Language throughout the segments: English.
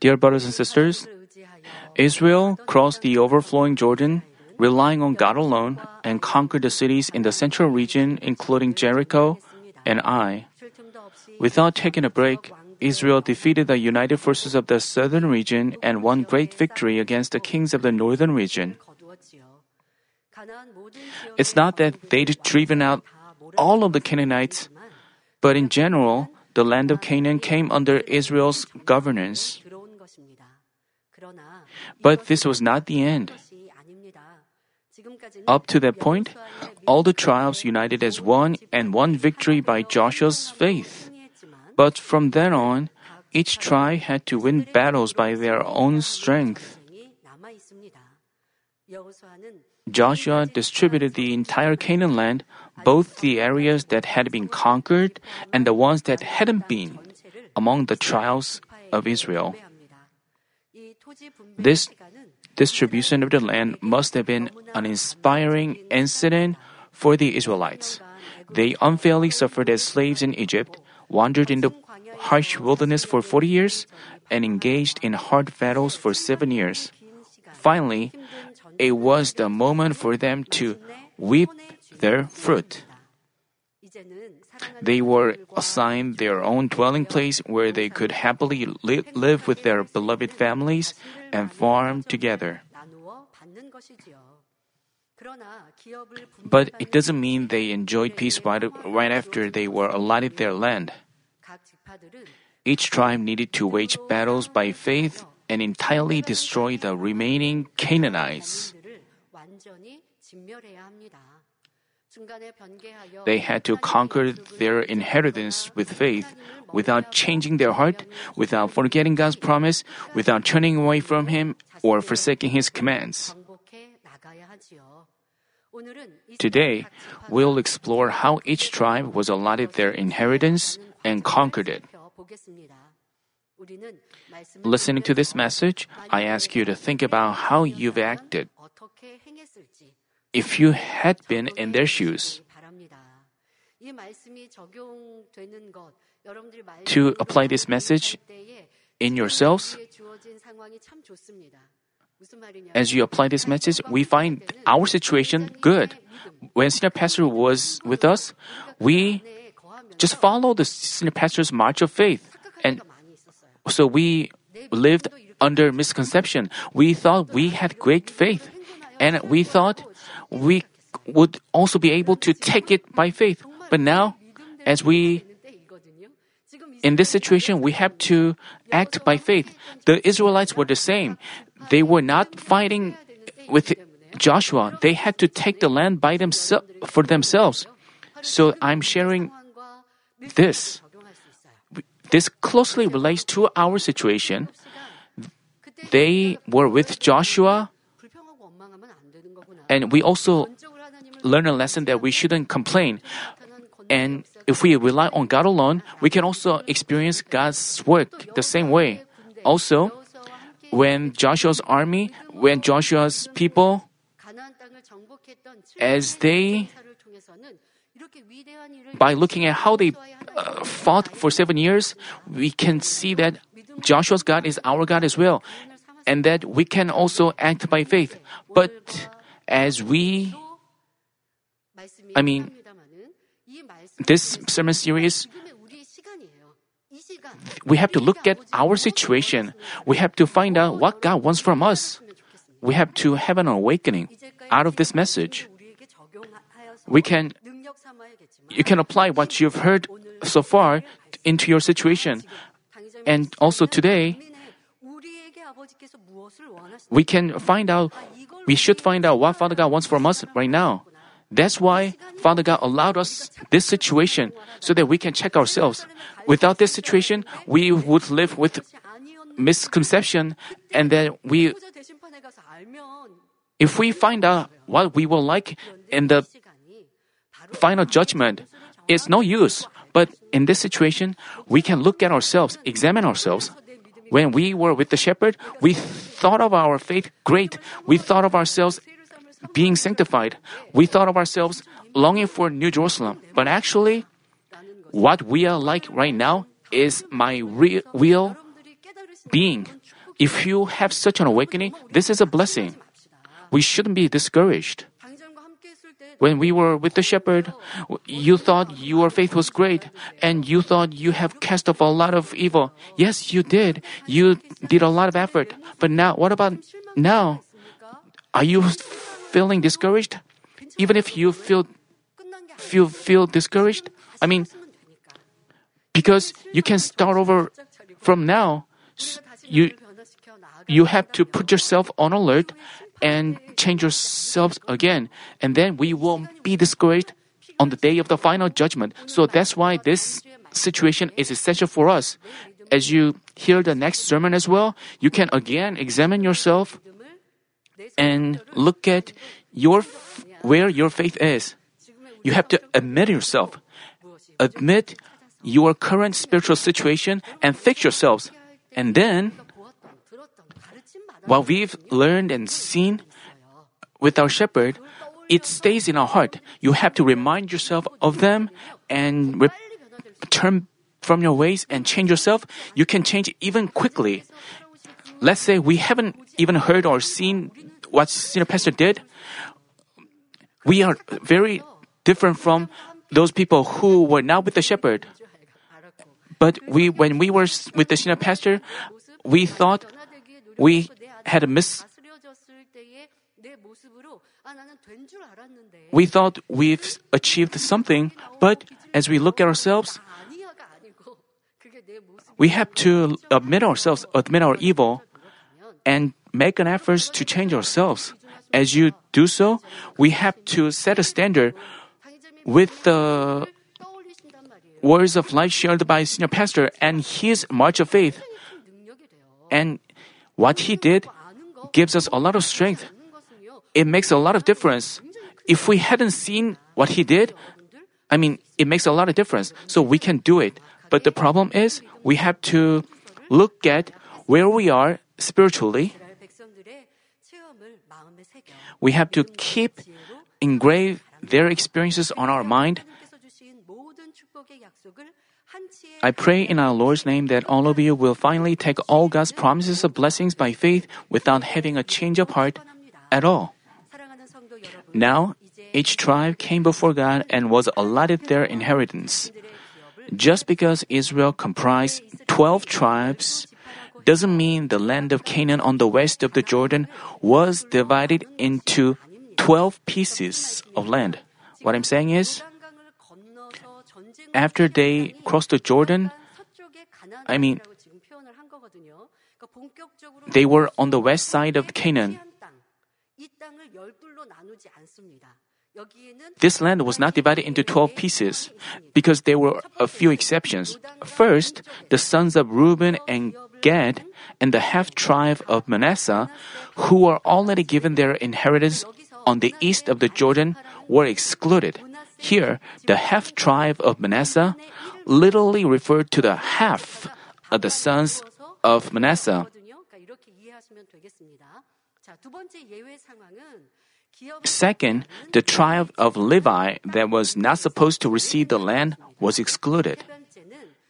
Dear brothers and sisters, Israel crossed the overflowing Jordan, relying on God alone, and conquered the cities in the central region, including Jericho and Ai. Without taking a break, Israel defeated the united forces of the southern region and won great victory against the kings of the northern region. It's not that they'd driven out all of the Canaanites, but in general, the land of Canaan came under Israel's governance. But this was not the end. Up to that point, all the tribes united as one and won victory by Joshua's faith. But from then on, each tribe had to win battles by their own strength. Joshua distributed the entire Canaan land, both the areas that had been conquered and the ones that hadn't been, among the tribes of Israel. This distribution of the land must have been an inspiring incident for the Israelites. They unfairly suffered as slaves in Egypt, wandered in the harsh wilderness for 40 years, and engaged in hard battles for seven years. Finally, it was the moment for them to reap their fruit. They were assigned their own dwelling place where they could happily li- live with their beloved families and farm together. But it doesn't mean they enjoyed peace right, right after they were allotted their land. Each tribe needed to wage battles by faith and entirely destroy the remaining Canaanites. They had to conquer their inheritance with faith without changing their heart, without forgetting God's promise, without turning away from Him or forsaking His commands. Today, we'll explore how each tribe was allotted their inheritance and conquered it. Listening to this message, I ask you to think about how you've acted if you had been in their shoes. To apply this message in yourselves, as you apply this message, we find our situation good. When senior pastor was with us, we just followed the senior pastor's march of faith. And so we lived under misconception. We thought we had great faith. And we thought we would also be able to take it by faith. But now, as we in this situation, we have to act by faith. The Israelites were the same. They were not fighting with Joshua. They had to take the land by themselves for themselves. So I'm sharing this. This closely relates to our situation. They were with Joshua, and we also learn a lesson that we shouldn't complain. And if we rely on God alone, we can also experience God's work the same way. Also, when Joshua's army, when Joshua's people, as they, by looking at how they uh, fought for seven years, we can see that Joshua's God is our God as well, and that we can also act by faith. But as we, I mean, this sermon series, we have to look at our situation. We have to find out what God wants from us. We have to have an awakening out of this message. We can, you can apply what you've heard so far into your situation. And also today, we can find out, we should find out what Father God wants from us right now. That's why Father God allowed us this situation so that we can check ourselves. Without this situation, we would live with misconception and then we if we find out what we will like in the final judgment, it's no use. But in this situation, we can look at ourselves, examine ourselves. When we were with the shepherd, we thought of our faith great. We thought of ourselves being sanctified. We thought of ourselves longing for New Jerusalem. But actually, what we are like right now is my real, real being. If you have such an awakening, this is a blessing. We shouldn't be discouraged. When we were with the shepherd, you thought your faith was great, and you thought you have cast off a lot of evil. Yes, you did. You did a lot of effort. But now, what about now? Are you feeling discouraged? Even if you feel feel feel discouraged, I mean, because you can start over from now. You you have to put yourself on alert and change yourselves again, and then we won't be discouraged on the day of the final judgment. So that's why this situation is essential for us. As you hear the next sermon as well, you can again examine yourself and look at your where your faith is. You have to admit yourself, admit your current spiritual situation, and fix yourselves. And then, what we've learned and seen with our shepherd, it stays in our heart. You have to remind yourself of them and re- turn from your ways and change yourself. You can change even quickly. Let's say we haven't even heard or seen what senior pastor did. We are very different from those people who were not with the shepherd. But we, when we were with the senior pastor, we thought we had a. We thought we've achieved something, but as we look at ourselves, we have to admit ourselves, admit our evil, and make an effort to change ourselves. As you do so, we have to set a standard with the words of life shared by senior pastor and his march of faith. And what he did gives us a lot of strength. It makes a lot of difference. If we hadn't seen what He did, I mean, it makes a lot of difference. So we can do it. But the problem is, we have to look at where we are spiritually. We have to keep engrave their experiences on our mind I pray in our Lord's name that all of you will finally take all God's promises of blessings by faith without having a change of heart at all. Now, each tribe came before God and was allotted their inheritance. Just because Israel comprised 12 tribes doesn't mean the land of Canaan on the west of the Jordan was divided into 12 pieces of land. What I'm saying is, after they crossed the Jordan, I mean, they were on the west side of Canaan. This land was not divided into 12 pieces because there were a few exceptions. First, the sons of Reuben and Gad and the half tribe of Manasseh, who were already given their inheritance on the east of the Jordan, were excluded here, the half tribe of Manasseh literally referred to the half of the sons of Manasseh. Second, the tribe of Levi that was not supposed to receive the land was excluded.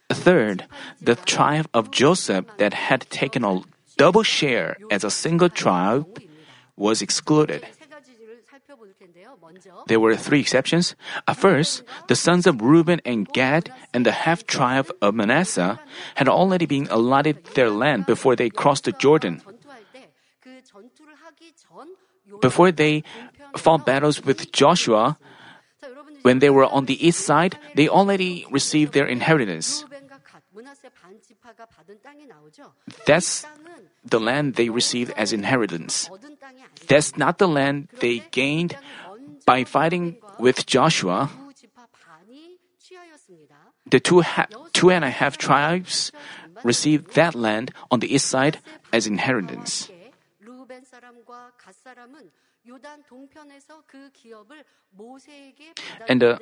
Third, the tribe of Joseph that had taken a double share as a single tribe was excluded. There were three exceptions. At first, the sons of Reuben and Gad and the half tribe of Manasseh had already been allotted their land before they crossed the Jordan. Before they fought battles with Joshua, when they were on the east side, they already received their inheritance. That's the land they received as inheritance. That's not the land they gained by fighting with Joshua, the two, ha- two and a half tribes received that land on the east side as inheritance. And the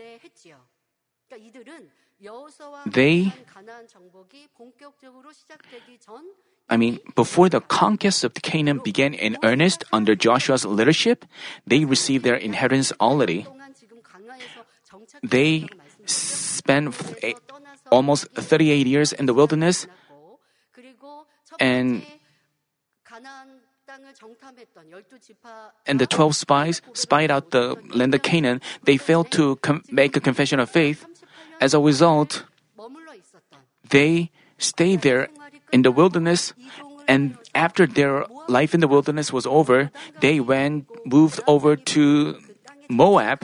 they I mean, before the conquest of Canaan began in earnest under Joshua's leadership, they received their inheritance already. They spent eh, almost 38 years in the wilderness and and the 12 spies spied out the land of Canaan. They failed to com- make a confession of faith. As a result, they stayed there in the wilderness, and after their life in the wilderness was over, they went moved over to Moab,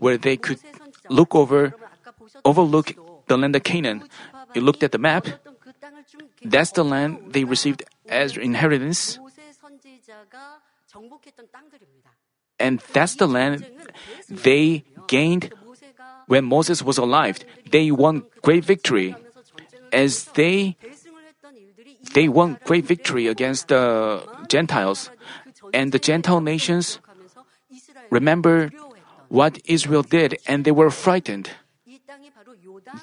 where they could look over overlook the land of Canaan. You looked at the map. That's the land they received as inheritance. And that's the land they gained when Moses was alive. They won great victory. As they they won great victory against the Gentiles. And the Gentile nations remember what Israel did and they were frightened.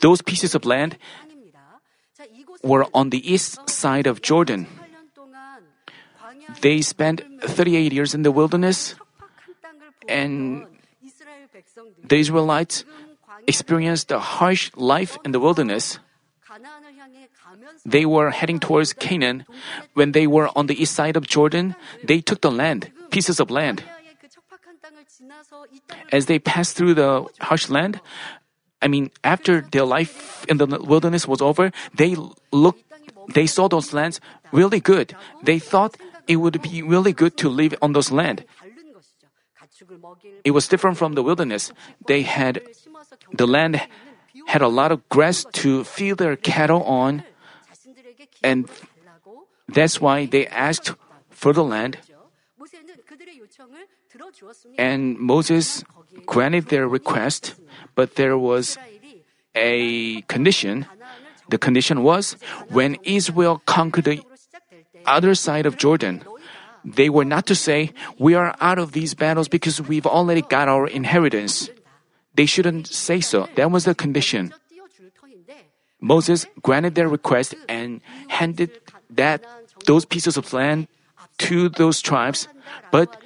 Those pieces of land were on the east side of Jordan. They spent 38 years in the wilderness, and the Israelites experienced a harsh life in the wilderness. They were heading towards Canaan. When they were on the east side of Jordan, they took the land, pieces of land. As they passed through the harsh land, I mean, after their life in the wilderness was over, they looked, they saw those lands really good. They thought it would be really good to live on those land. It was different from the wilderness. They had, the land had a lot of grass to feed their cattle on. And that's why they asked for the land. And Moses granted their request, but there was a condition. The condition was when Israel conquered the other side of Jordan, they were not to say, We are out of these battles because we've already got our inheritance. They shouldn't say so. That was the condition. Moses granted their request and handed that those pieces of land to those tribes, but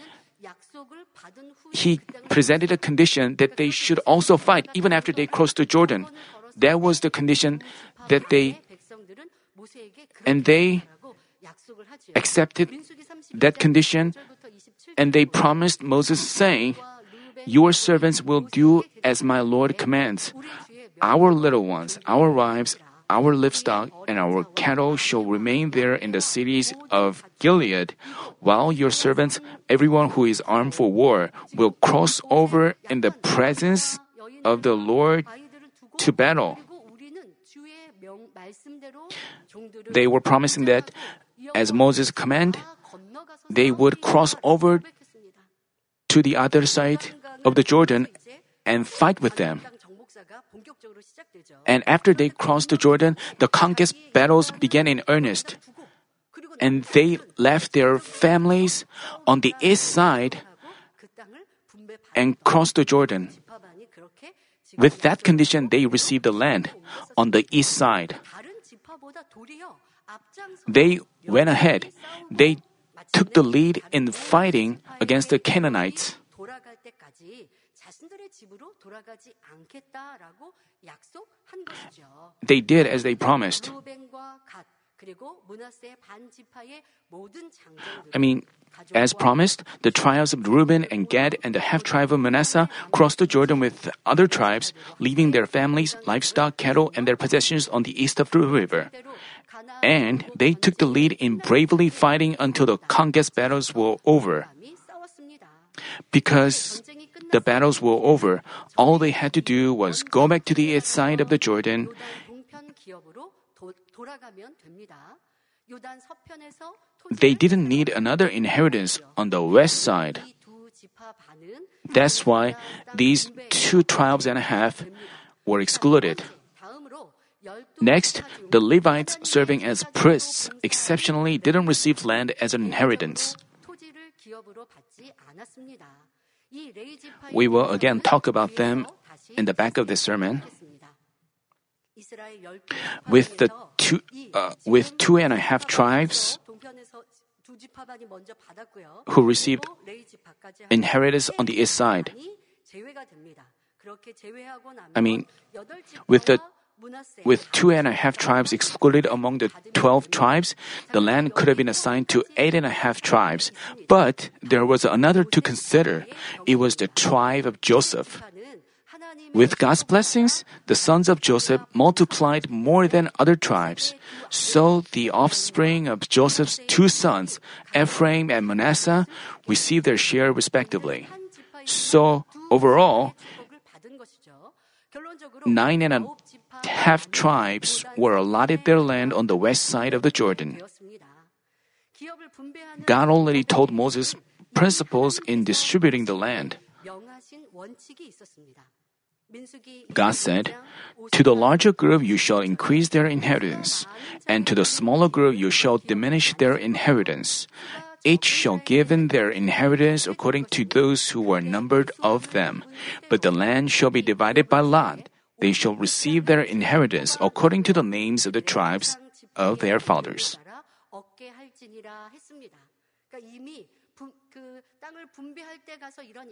he presented a condition that they should also fight even after they crossed the Jordan. That was the condition that they and they accepted that condition and they promised Moses, saying, Your servants will do as my Lord commands. Our little ones, our wives, our livestock, and our cattle shall remain there in the cities of Gilead, while your servants, everyone who is armed for war, will cross over in the presence of the Lord to battle. They were promising that as Moses commanded, they would cross over to the other side of the Jordan and fight with them. And after they crossed the Jordan, the conquest battles began in earnest. And they left their families on the east side and crossed the Jordan. With that condition, they received the land on the east side. They went ahead. They took the lead in fighting against the Canaanites. They did as they promised. I mean, as promised, the trials of Reuben and Gad and the half tribe of Manasseh crossed the Jordan with other tribes, leaving their families, livestock, cattle, and their possessions on the east of the river. And they took the lead in bravely fighting until the conquest battles were over. Because the battles were over. All they had to do was go back to the east side of the Jordan. They didn't need another inheritance on the west side. That's why these two tribes and a half were excluded. Next, the Levites serving as priests exceptionally didn't receive land as an inheritance. We will again talk about them in the back of this sermon. With the two, uh, with two and a half tribes who received inheritance on the east side. I mean, with the with two and a half tribes excluded among the twelve tribes, the land could have been assigned to eight and a half tribes. But there was another to consider. It was the tribe of Joseph. With God's blessings, the sons of Joseph multiplied more than other tribes. So the offspring of Joseph's two sons, Ephraim and Manasseh, received their share respectively. So overall, nine and a half tribes were allotted their land on the west side of the Jordan. God already told Moses principles in distributing the land. God said, To the larger group you shall increase their inheritance, and to the smaller group you shall diminish their inheritance. Each shall give in their inheritance according to those who were numbered of them. But the land shall be divided by lot. They shall receive their inheritance according to the names of the tribes of their fathers.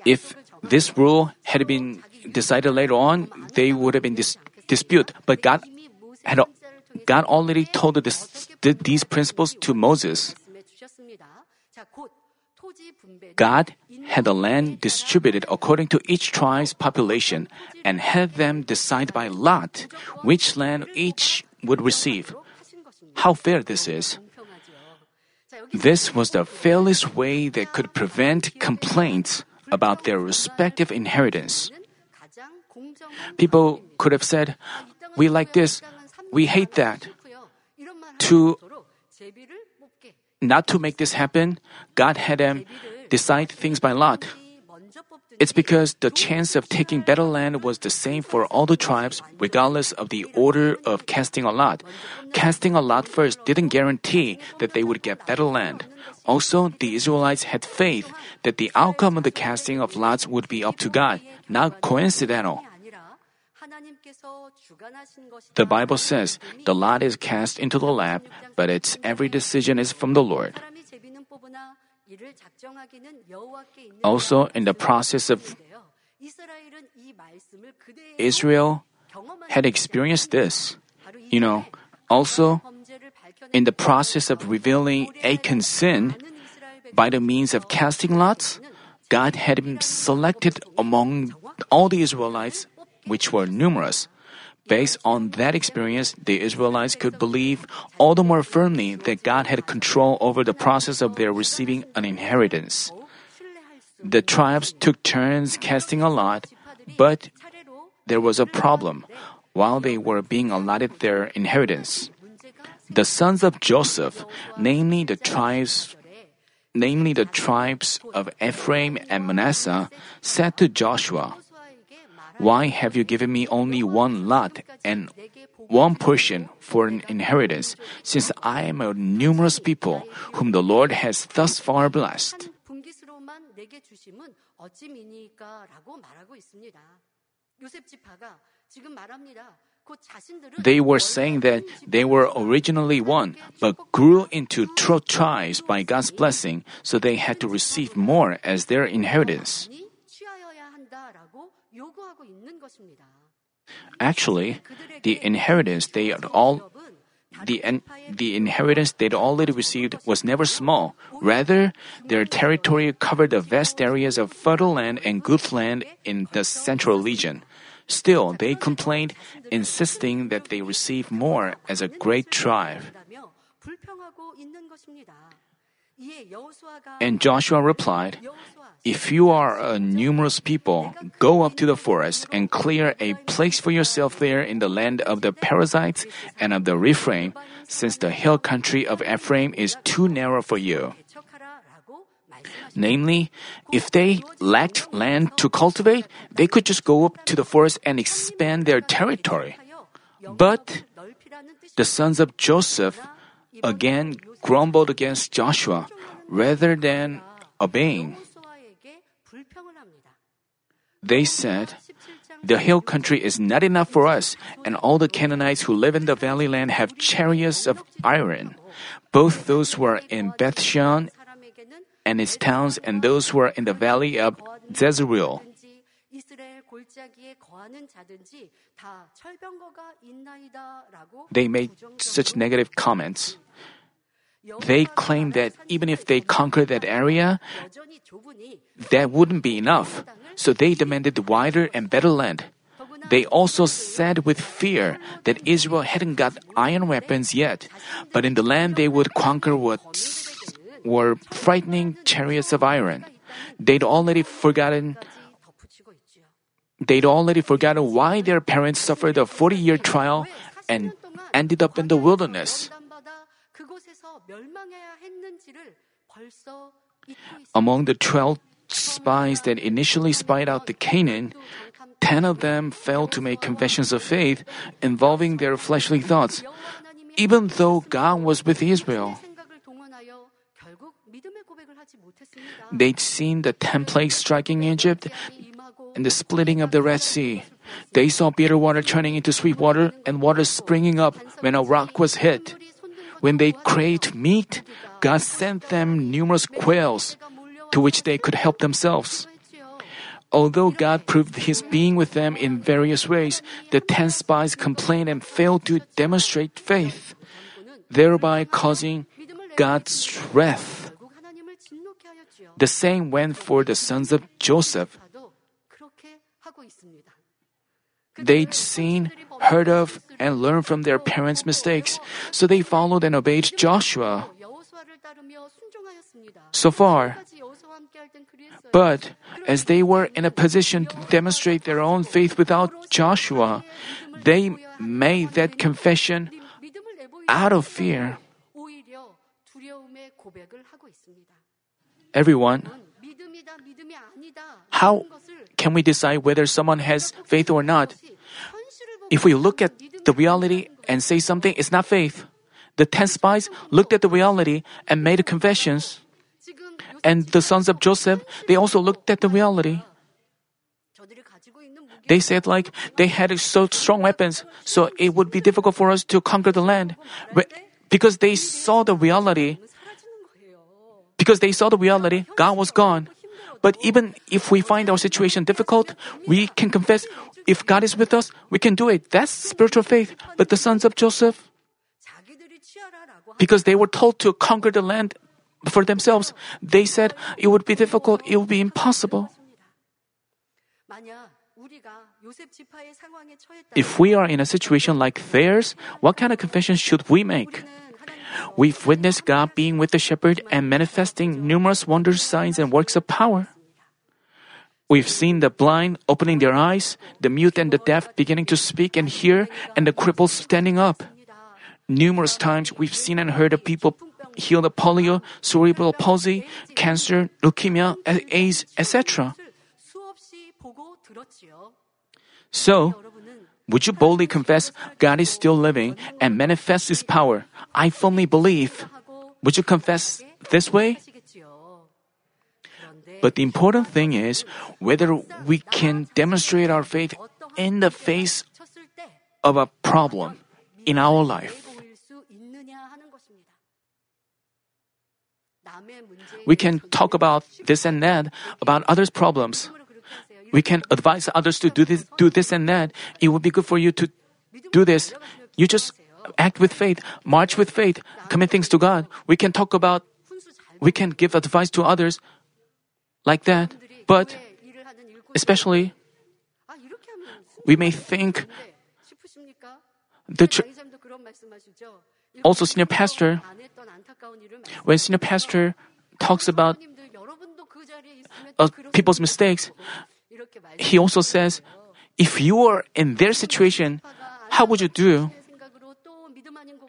If this rule had been decided later on, they would have been dis- dispute. But God had God already told this, these principles to Moses. God had the land distributed according to each tribe's population and had them decide by lot which land each would receive. How fair this is! This was the fairest way that could prevent complaints about their respective inheritance. People could have said, We like this, we hate that. To not to make this happen, God had them decide things by lot. It's because the chance of taking better land was the same for all the tribes, regardless of the order of casting a lot. Casting a lot first didn't guarantee that they would get better land. Also, the Israelites had faith that the outcome of the casting of lots would be up to God, not coincidental. The Bible says the lot is cast into the lap, but its every decision is from the Lord. Also, in the process of Israel had experienced this. You know, also in the process of revealing Achan's sin by the means of casting lots, God had him selected among all the Israelites, which were numerous. Based on that experience, the Israelites could believe all the more firmly that God had control over the process of their receiving an inheritance. The tribes took turns casting a lot, but there was a problem while they were being allotted their inheritance. The sons of Joseph, namely the tribes namely the tribes of Ephraim and Manasseh, said to Joshua, why have you given me only one lot and one portion for an inheritance, since I am a numerous people whom the Lord has thus far blessed? They were saying that they were originally one, but grew into two tribes by God's blessing, so they had to receive more as their inheritance. Actually, the inheritance they all the, the inheritance they'd already received was never small. Rather, their territory covered the vast areas of fertile land and good land in the central region. Still, they complained, insisting that they receive more as a great tribe. And Joshua replied, if you are a numerous people, go up to the forest and clear a place for yourself there in the land of the Perizzites and of the Rephaim, since the hill country of Ephraim is too narrow for you. Namely, if they lacked land to cultivate, they could just go up to the forest and expand their territory. But the sons of Joseph again grumbled against Joshua rather than obeying. They said, The hill country is not enough for us, and all the Canaanites who live in the valley land have chariots of iron. Both those who are in Bethshan and its towns and those who are in the valley of Jezreel. They made such negative comments they claim that even if they conquer that area, that wouldn't be enough. So they demanded wider and better land. They also said with fear that Israel hadn't got iron weapons yet, but in the land they would conquer what were frightening chariots of iron. They'd already forgotten they'd already forgotten why their parents suffered a 40-year trial and ended up in the wilderness. Among the 12 spies that initially spied out the Canaan, 10 of them failed to make confessions of faith involving their fleshly thoughts, even though God was with Israel. They'd seen the ten plagues striking Egypt and the splitting of the Red Sea. They saw bitter water turning into sweet water and water springing up when a rock was hit. When they craved meat, God sent them numerous quails to which they could help themselves. Although God proved his being with them in various ways, the ten spies complained and failed to demonstrate faith, thereby causing God's wrath. The same went for the sons of Joseph. They'd seen, heard of, and learn from their parents' mistakes. So they followed and obeyed Joshua. So far, but as they were in a position to demonstrate their own faith without Joshua, they made that confession out of fear. Everyone, how can we decide whether someone has faith or not? If we look at the reality and say something is not faith. The ten spies looked at the reality and made confessions. And the sons of Joseph, they also looked at the reality. They said like they had so strong weapons, so it would be difficult for us to conquer the land. Because they saw the reality, because they saw the reality, God was gone. But even if we find our situation difficult, we can confess if God is with us, we can do it. That's spiritual faith. But the sons of Joseph, because they were told to conquer the land for themselves, they said it would be difficult, it would be impossible. If we are in a situation like theirs, what kind of confession should we make? We've witnessed God being with the shepherd and manifesting numerous wonders, signs, and works of power. We've seen the blind opening their eyes, the mute and the deaf beginning to speak and hear, and the cripples standing up. Numerous times we've seen and heard of people healed of polio, cerebral palsy, cancer, leukemia, AIDS, etc. So, would you boldly confess God is still living and manifest His power? I firmly believe. Would you confess this way? But the important thing is whether we can demonstrate our faith in the face of a problem in our life. We can talk about this and that, about others' problems. We can advise others to do this, do this and that. It would be good for you to do this. You just act with faith, march with faith, commit things to God. We can talk about, we can give advice to others like that, but especially we may think the ch- also senior pastor when senior pastor talks about uh, people's mistakes he also says if you are in their situation how would you do?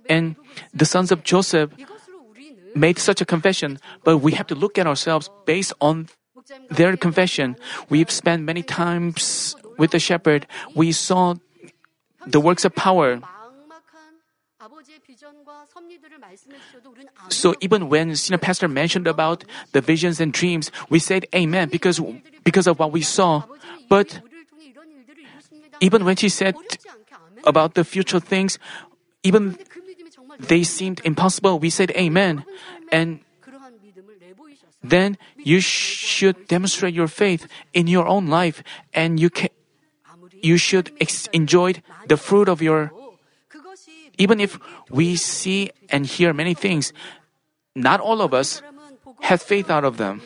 And the sons of joseph made such a confession but we have to look at ourselves based on their confession. We've spent many times with the shepherd. We saw the works of power. So even when senior pastor mentioned about the visions and dreams, we said amen because because of what we saw. But even when she said about the future things, even they seemed impossible, we said amen. And then you should demonstrate your faith in your own life and you can you should ex- enjoy the fruit of your even if we see and hear many things not all of us have faith out of them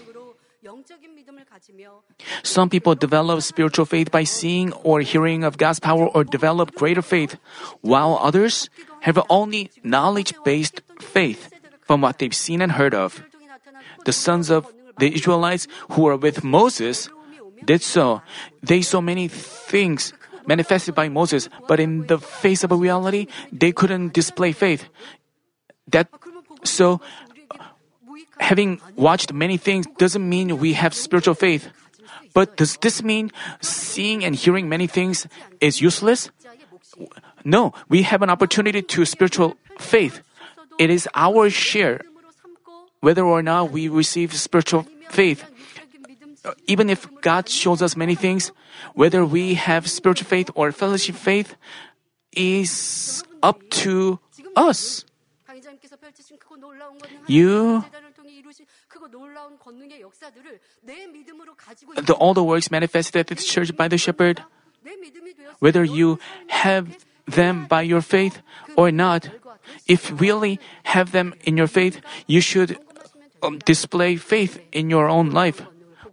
some people develop spiritual faith by seeing or hearing of God's power or develop greater faith, while others have only knowledge based faith from what they've seen and heard of. The sons of the Israelites who were with Moses did so. They saw many things manifested by Moses, but in the face of a reality, they couldn't display faith. That so having watched many things doesn't mean we have spiritual faith. But does this mean seeing and hearing many things is useless? No, we have an opportunity to spiritual faith. It is our share whether or not we receive spiritual faith. Even if God shows us many things, whether we have spiritual faith or fellowship faith is up to us. You the, all the works manifested at the church by the shepherd, whether you have them by your faith or not, if really have them in your faith, you should um, display faith in your own life.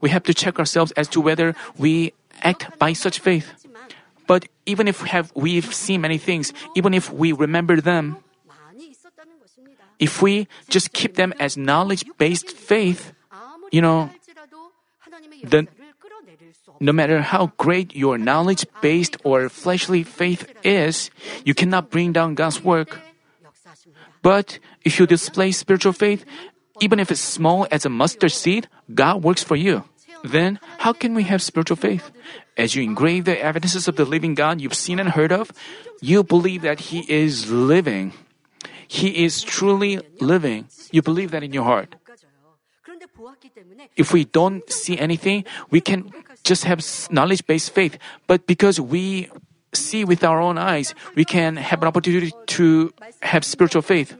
We have to check ourselves as to whether we act by such faith. But even if we have, we've seen many things, even if we remember them, if we just keep them as knowledge based faith, you know, then no matter how great your knowledge based or fleshly faith is, you cannot bring down God's work. But if you display spiritual faith, even if it's small as a mustard seed, God works for you. Then, how can we have spiritual faith? As you engrave the evidences of the living God you've seen and heard of, you believe that He is living. He is truly living. You believe that in your heart. If we don't see anything, we can just have knowledge based faith. But because we see with our own eyes, we can have an opportunity to have spiritual faith.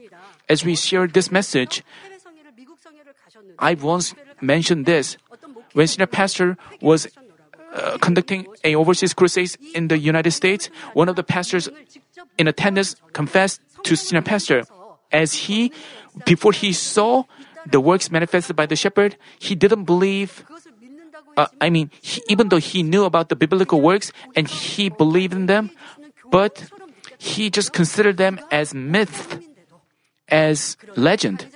As we share this message, I've once mentioned this. When senior pastor was uh, conducting an overseas crusade in the United States, one of the pastors in attendance confessed to senior pastor. As he, before he saw the works manifested by the shepherd, he didn't believe. Uh, I mean, he, even though he knew about the biblical works and he believed in them, but he just considered them as myth, as legend.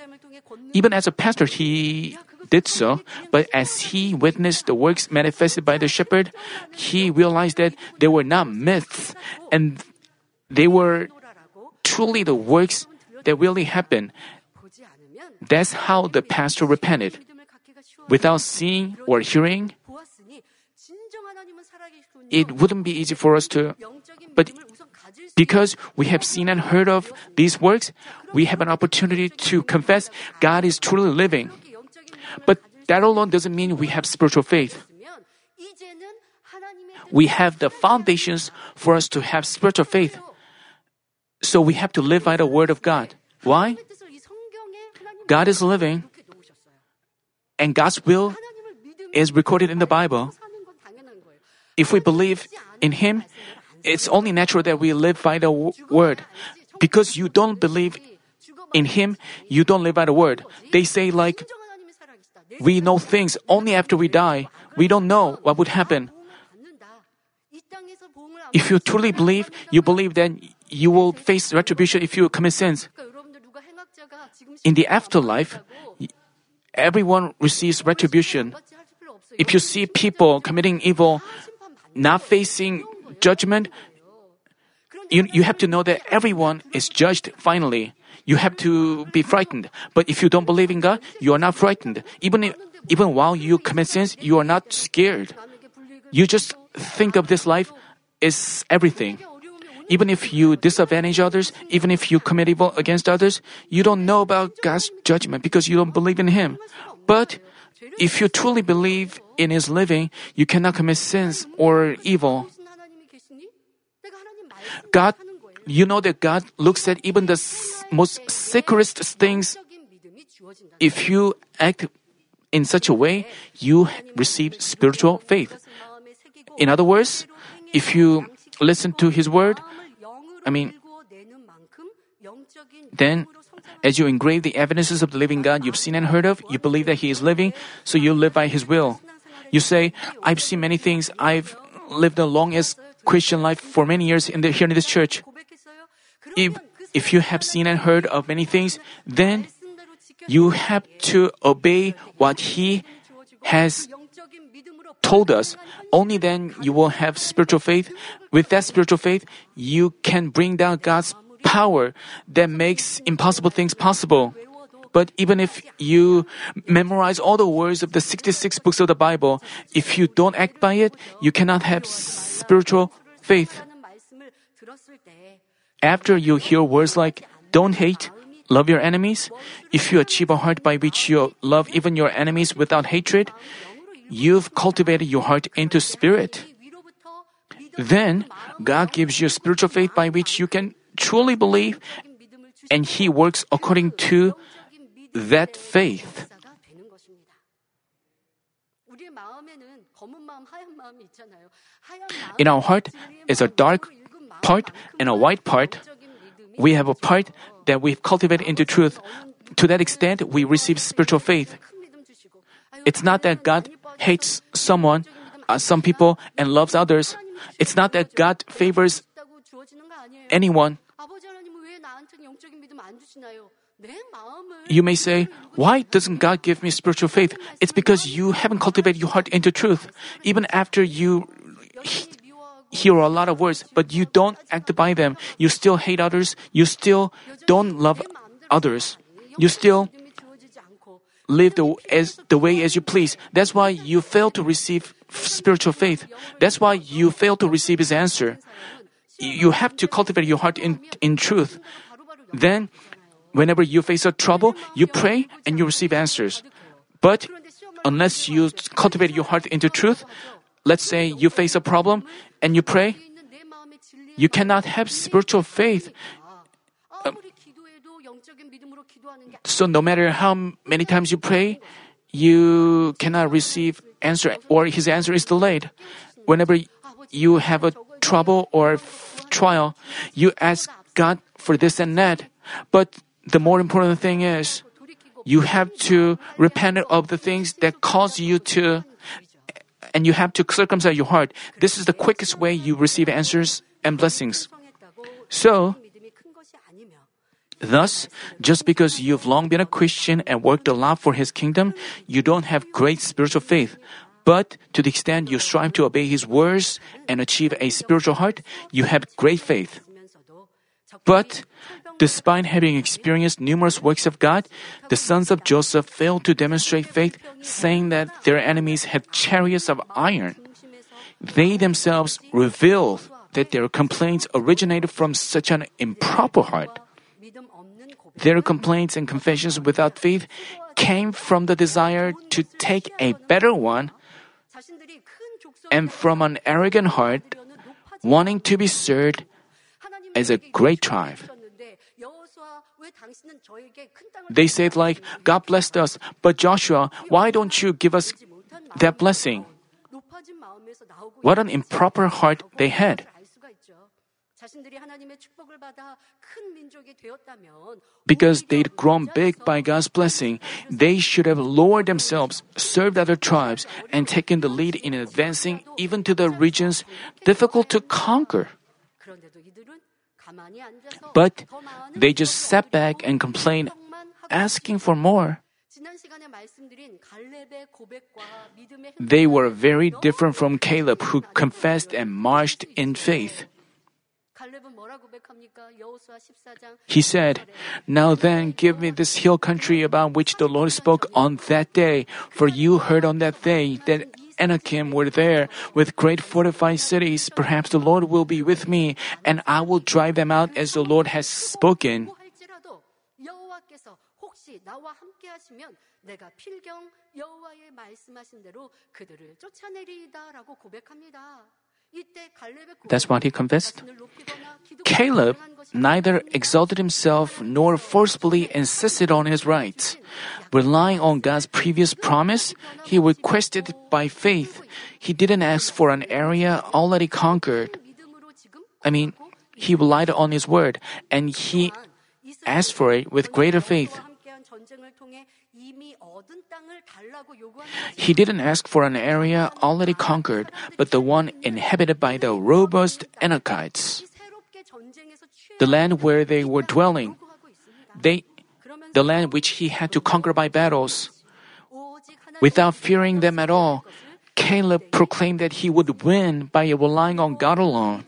Even as a pastor, he did so, but as he witnessed the works manifested by the shepherd, he realized that they were not myths and they were truly the works that really happened. That's how the pastor repented. Without seeing or hearing, it wouldn't be easy for us to, but because we have seen and heard of these works, we have an opportunity to confess God is truly living. But that alone doesn't mean we have spiritual faith. We have the foundations for us to have spiritual faith. So we have to live by the Word of God. Why? God is living, and God's will is recorded in the Bible. If we believe in Him, it's only natural that we live by the word. Because you don't believe in Him, you don't live by the word. They say, like, we know things only after we die. We don't know what would happen. If you truly believe, you believe then you will face retribution if you commit sins. In the afterlife, everyone receives retribution. If you see people committing evil, not facing judgment, you, you have to know that everyone is judged finally. You have to be frightened. But if you don't believe in God, you are not frightened. Even, if, even while you commit sins, you are not scared. You just think of this life is everything. Even if you disadvantage others, even if you commit evil against others, you don't know about God's judgment because you don't believe in Him. But if you truly believe in His living, you cannot commit sins or evil. God, you know that God looks at even the most secretest things. If you act in such a way, you receive spiritual faith. In other words, if you listen to His word, I mean, then as you engrave the evidences of the living God you've seen and heard of, you believe that He is living, so you live by His will. You say, I've seen many things, I've lived a long as Christian life for many years in the, here in this church. If, if you have seen and heard of many things, then you have to obey what he has told us. Only then you will have spiritual faith. With that spiritual faith, you can bring down God's power that makes impossible things possible. But even if you memorize all the words of the 66 books of the Bible, if you don't act by it, you cannot have spiritual faith. After you hear words like, don't hate, love your enemies, if you achieve a heart by which you love even your enemies without hatred, you've cultivated your heart into spirit. Then God gives you spiritual faith by which you can truly believe and He works according to that faith. In our heart is a dark part and a white part. We have a part that we've cultivated into truth. To that extent, we receive spiritual faith. It's not that God hates someone, uh, some people, and loves others. It's not that God favors anyone. You may say, Why doesn't God give me spiritual faith? It's because you haven't cultivated your heart into truth. Even after you he- hear a lot of words, but you don't act by them, you still hate others, you still don't love others, you still live the, as, the way as you please. That's why you fail to receive spiritual faith. That's why you fail to receive His answer. You have to cultivate your heart in, in truth. Then, whenever you face a trouble, you pray and you receive answers. But unless you cultivate your heart into truth, let's say you face a problem and you pray, you cannot have spiritual faith. So no matter how many times you pray, you cannot receive answer or his answer is delayed. Whenever you have a trouble or trial, you ask God for this and that. But the more important thing is you have to repent of the things that cause you to and you have to circumcise your heart. This is the quickest way you receive answers and blessings. So, Thus, just because you've long been a Christian and worked a lot for His kingdom, you don't have great spiritual faith. But to the extent you strive to obey His words and achieve a spiritual heart, you have great faith. But despite having experienced numerous works of God, the sons of Joseph failed to demonstrate faith, saying that their enemies had chariots of iron. They themselves revealed that their complaints originated from such an improper heart. Their complaints and confessions without faith came from the desire to take a better one and from an arrogant heart wanting to be served as a great tribe. They said like, God blessed us, but Joshua, why don't you give us that blessing? What an improper heart they had. Because they'd grown big by God's blessing, they should have lowered themselves, served other tribes, and taken the lead in advancing even to the regions difficult to conquer. But they just sat back and complained, asking for more. They were very different from Caleb, who confessed and marched in faith. He said, Now then, give me this hill country about which the Lord spoke on that day, for you heard on that day that Anakim were there with great fortified cities. Perhaps the Lord will be with me, and I will drive them out as the Lord has spoken. That's what he confessed. Caleb neither exalted himself nor forcefully insisted on his rights. Relying on God's previous promise, he requested by faith. He didn't ask for an area already conquered. I mean, he relied on his word and he asked for it with greater faith. He didn't ask for an area already conquered, but the one inhabited by the robust Anakites. The land where they were dwelling. They, the land which he had to conquer by battles. Without fearing them at all, Caleb proclaimed that he would win by relying on God alone.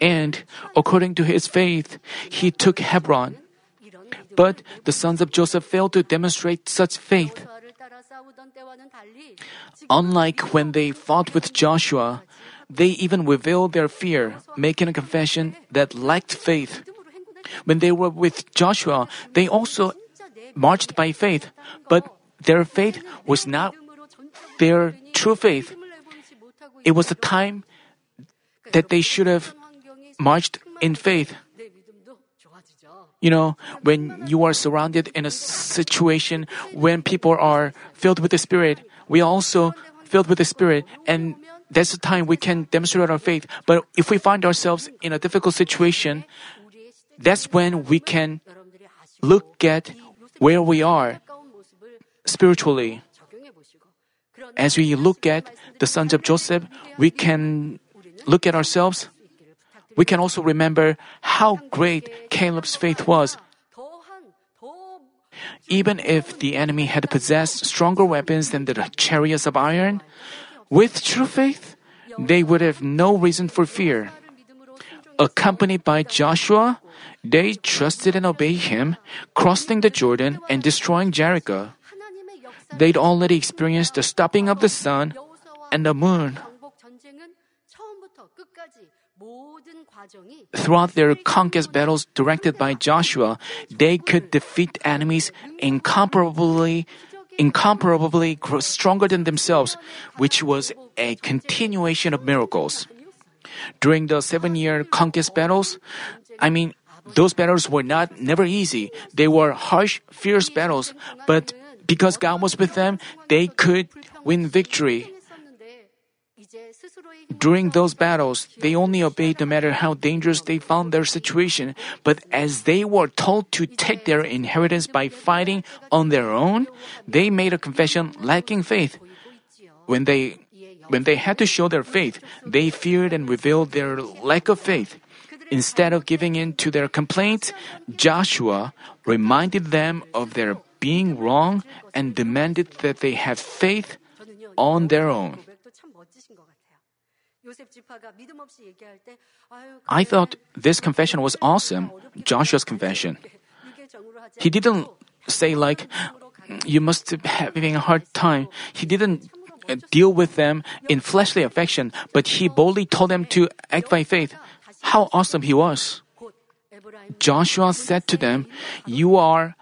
And according to his faith, he took Hebron. But the sons of Joseph failed to demonstrate such faith. Unlike when they fought with Joshua, they even revealed their fear, making a confession that lacked faith. When they were with Joshua, they also marched by faith, but their faith was not their true faith. It was the time that they should have marched in faith. You know, when you are surrounded in a situation when people are filled with the Spirit, we are also filled with the Spirit, and that's the time we can demonstrate our faith. But if we find ourselves in a difficult situation, that's when we can look at where we are spiritually. As we look at the sons of Joseph, we can look at ourselves we can also remember how great Caleb's faith was. Even if the enemy had possessed stronger weapons than the chariots of iron, with true faith, they would have no reason for fear. Accompanied by Joshua, they trusted and obeyed him, crossing the Jordan and destroying Jericho. They'd already experienced the stopping of the sun and the moon. Throughout their conquest battles directed by Joshua, they could defeat enemies incomparably, incomparably stronger than themselves, which was a continuation of miracles. During the seven year conquest battles, I mean, those battles were not never easy. They were harsh, fierce battles, but because God was with them, they could win victory. During those battles, they only obeyed no matter how dangerous they found their situation, but as they were told to take their inheritance by fighting on their own, they made a confession lacking faith. When they when they had to show their faith, they feared and revealed their lack of faith. Instead of giving in to their complaints, Joshua reminded them of their being wrong and demanded that they have faith on their own. I thought this confession was awesome, Joshua's confession. He didn't say like, you must be having a hard time. He didn't uh, deal with them in fleshly affection, but he boldly told them to act by faith. How awesome he was. Joshua said to them, You are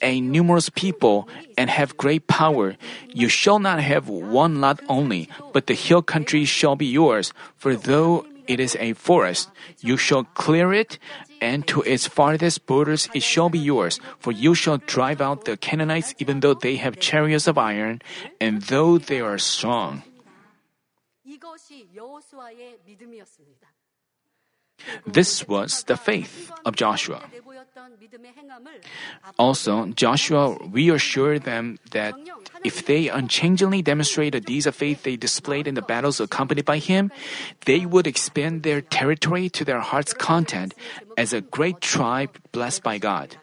a numerous people and have great power. You shall not have one lot only, but the hill country shall be yours. For though it is a forest, you shall clear it, and to its farthest borders it shall be yours. For you shall drive out the Canaanites, even though they have chariots of iron, and though they are strong. This was the faith of Joshua. Also, Joshua reassured them that if they unchangingly demonstrate the deeds of faith they displayed in the battles accompanied by him, they would expand their territory to their heart's content as a great tribe blessed by God.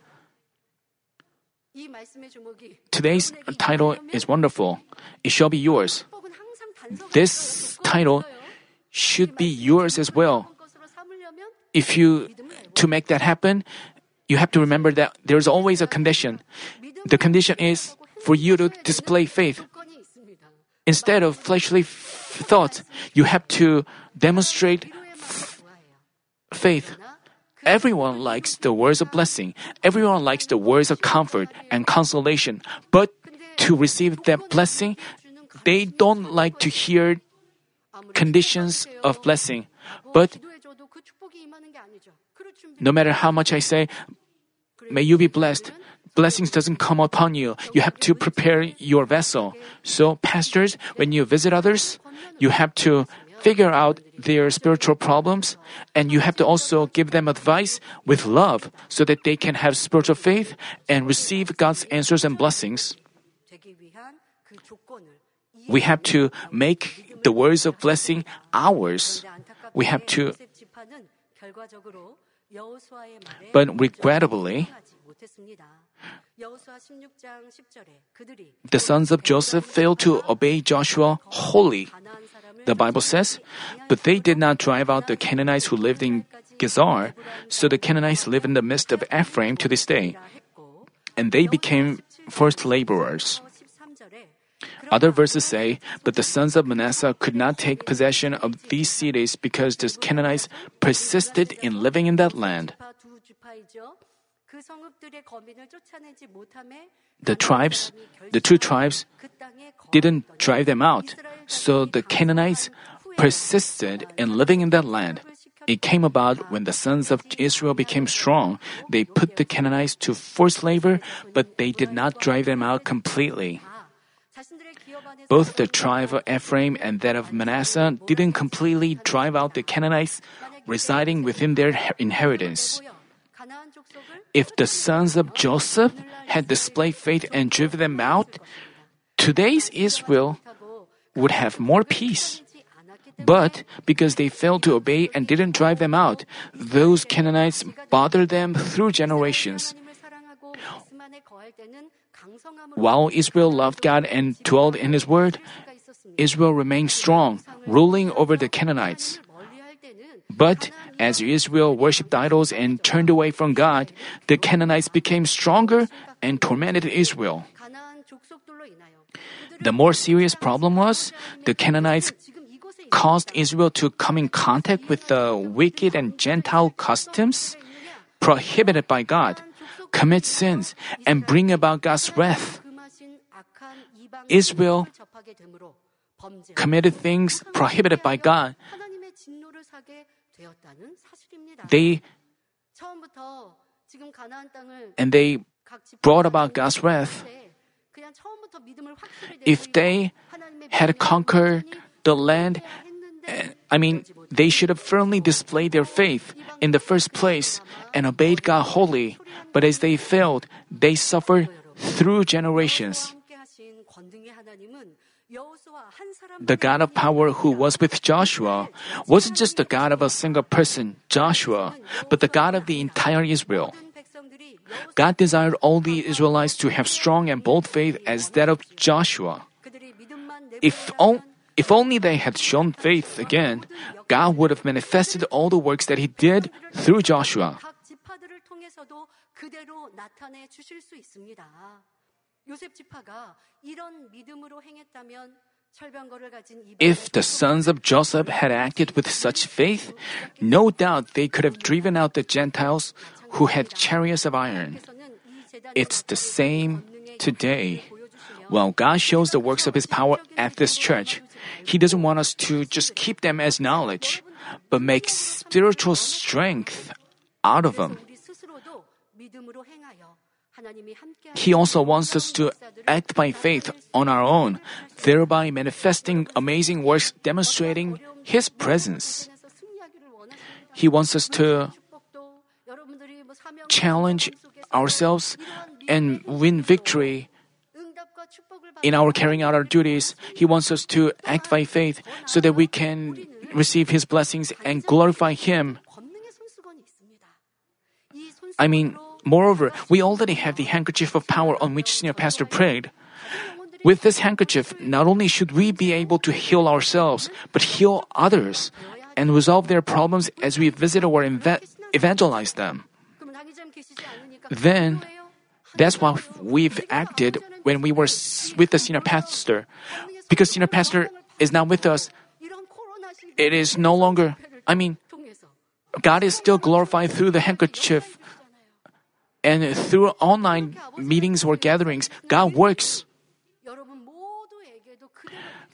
Today's title is wonderful. It shall be yours. This title should be yours as well if you to make that happen, you have to remember that there's always a condition. The condition is for you to display faith. Instead of fleshly f- thoughts, you have to demonstrate f- faith. Everyone likes the words of blessing. Everyone likes the words of comfort and consolation. But to receive that blessing, they don't like to hear conditions of blessing. But no matter how much I say, may you be blessed, blessings doesn't come upon you. You have to prepare your vessel. So, pastors, when you visit others, you have to figure out their spiritual problems and you have to also give them advice with love so that they can have spiritual faith and receive God's answers and blessings. We have to make the words of blessing ours. We have to but regrettably, the sons of Joseph failed to obey Joshua wholly. The Bible says, But they did not drive out the Canaanites who lived in Gezer, so the Canaanites live in the midst of Ephraim to this day. And they became first laborers. Other verses say, But the sons of Manasseh could not take possession of these cities because the Canaanites persisted in living in that land. The tribes, the two tribes, didn't drive them out, so the Canaanites persisted in living in that land. It came about when the sons of Israel became strong. They put the Canaanites to forced labor, but they did not drive them out completely both the tribe of Ephraim and that of Manasseh didn't completely drive out the Canaanites residing within their inheritance. If the sons of Joseph had displayed faith and driven them out, today's Israel would have more peace. But because they failed to obey and didn't drive them out, those Canaanites bothered them through generations. While Israel loved God and dwelled in His word, Israel remained strong, ruling over the Canaanites. But as Israel worshipped idols and turned away from God, the Canaanites became stronger and tormented Israel. The more serious problem was the Canaanites caused Israel to come in contact with the wicked and Gentile customs prohibited by God commit sins, and bring about God's wrath. Israel committed things prohibited by God. They and they brought about God's wrath. If they had conquered the land I mean, they should have firmly displayed their faith in the first place and obeyed God wholly, but as they failed, they suffered through generations. The God of power who was with Joshua wasn't just the God of a single person, Joshua, but the God of the entire Israel. God desired all the Israelites to have strong and bold faith as that of Joshua. If, all. If only they had shown faith again, God would have manifested all the works that He did through Joshua. If the sons of Joseph had acted with such faith, no doubt they could have driven out the Gentiles who had chariots of iron. It's the same today. While God shows the works of His power at this church, he doesn't want us to just keep them as knowledge, but make spiritual strength out of them. He also wants us to act by faith on our own, thereby manifesting amazing works demonstrating His presence. He wants us to challenge ourselves and win victory in our carrying out our duties. He wants us to act by faith so that we can receive His blessings and glorify Him. I mean, moreover, we already have the handkerchief of power on which Senior Pastor prayed. With this handkerchief, not only should we be able to heal ourselves, but heal others and resolve their problems as we visit or eva- evangelize them. Then, that's why we've acted when we were with the senior pastor. Because senior pastor is not with us, it is no longer, I mean, God is still glorified through the handkerchief. And through online meetings or gatherings, God works.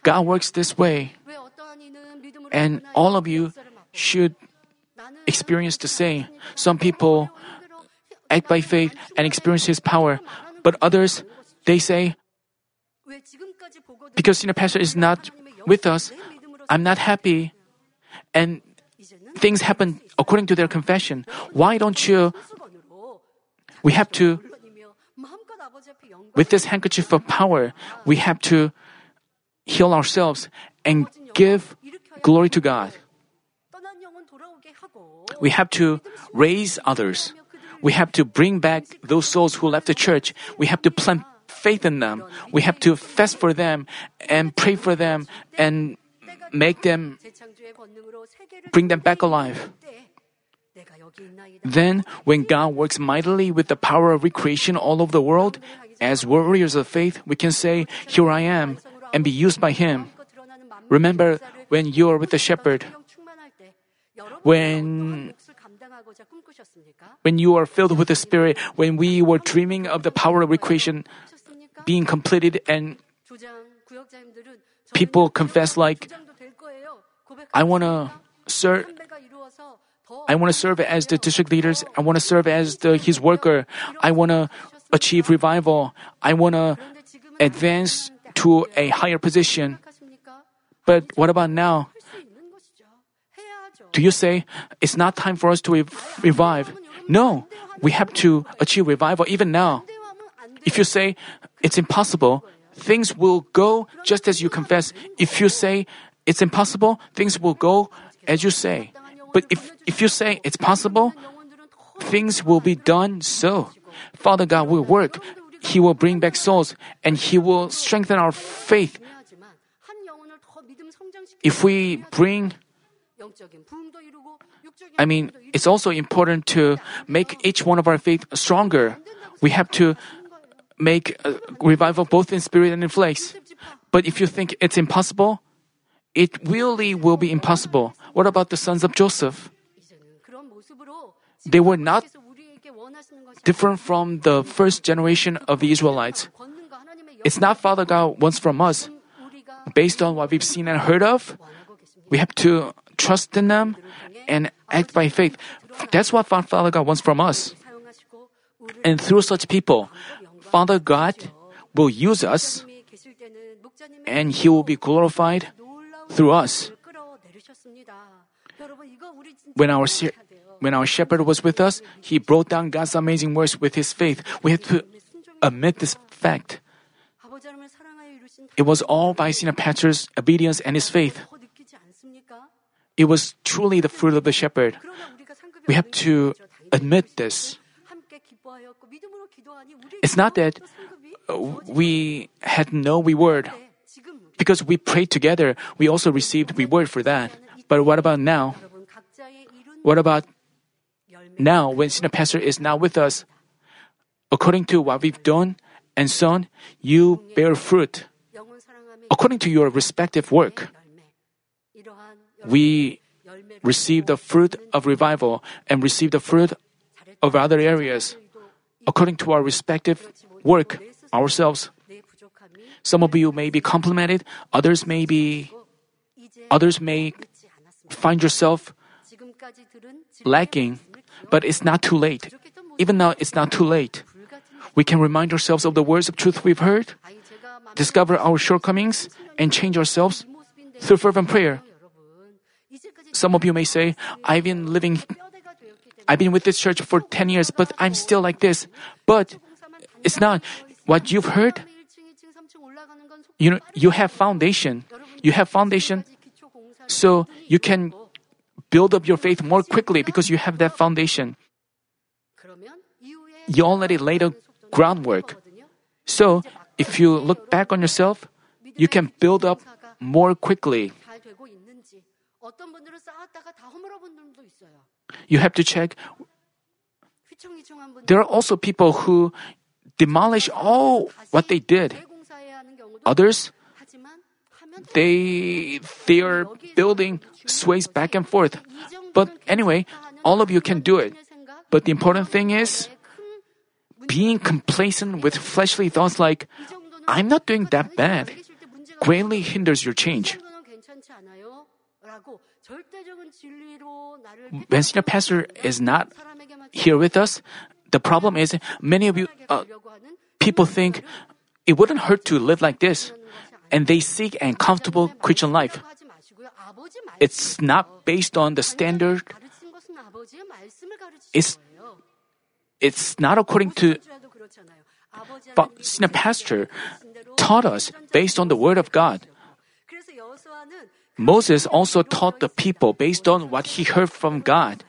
God works this way. And all of you should experience the same. Some people act by faith and experience His power, but others, they say, because senior pastor is not with us, I'm not happy. And things happen according to their confession. Why don't you? We have to, with this handkerchief of power, we have to heal ourselves and give glory to God. We have to raise others. We have to bring back those souls who left the church. We have to plant faith in them. We have to fast for them and pray for them and make them bring them back alive. Then, when God works mightily with the power of recreation all over the world, as warriors of faith, we can say, Here I am, and be used by Him. Remember when you are with the shepherd, when when you are filled with the Spirit, when we were dreaming of the power of recreation being completed and people confess like, I want to serve. I want to serve as the district leaders. I want to serve as the, his worker. I want to achieve revival. I want to advance to a higher position. But what about now? Do you say it's not time for us to revive? No, we have to achieve revival even now. If you say it's impossible, things will go just as you confess. If you say it's impossible, things will go as you say. But if, if you say it's possible, things will be done so. Father God will work. He will bring back souls and He will strengthen our faith. If we bring I mean, it's also important to make each one of our faith stronger. We have to make a revival both in spirit and in flesh. But if you think it's impossible, it really will be impossible. What about the sons of Joseph? They were not different from the first generation of the Israelites. It's not Father God wants from us. Based on what we've seen and heard of, we have to trust in them and act by faith. That's what Father God wants from us. And through such people, Father God will use us and He will be glorified through us. When our, when our shepherd was with us, he brought down God's amazing works with his faith. We have to admit this fact. It was all by Senior Pastor's obedience and his faith. It was truly the fruit of the shepherd. We have to admit this. It's not that uh, we had no reward. Because we prayed together, we also received reward for that. But what about now? What about now when senior pastor is now with us? According to what we've done and sown, you bear fruit. According to your respective work, we receive the fruit of revival and receive the fruit of other areas. According to our respective work, ourselves. Some of you may be complimented, others may be, others may find yourself lacking, but it's not too late. Even now, it's not too late. We can remind ourselves of the words of truth we've heard, discover our shortcomings, and change ourselves through fervent prayer. Some of you may say, I've been living, I've been with this church for 10 years, but I'm still like this. But it's not. What you've heard, you know, you have foundation. You have foundation. So you can build up your faith more quickly because you have that foundation. You already laid a groundwork. So if you look back on yourself, you can build up more quickly. You have to check. There are also people who demolish all what they did. Others, they they are building sways back and forth. But anyway, all of you can do it. But the important thing is being complacent with fleshly thoughts like I'm not doing that bad greatly hinders your change. When pastor is not here with us, the problem is many of you uh, people think it wouldn't hurt to live like this, and they seek an comfortable Christian life. It's not based on the standard. It's it's not according to. But senior pastor taught us based on the word of God. Moses also taught the people based on what he heard from God.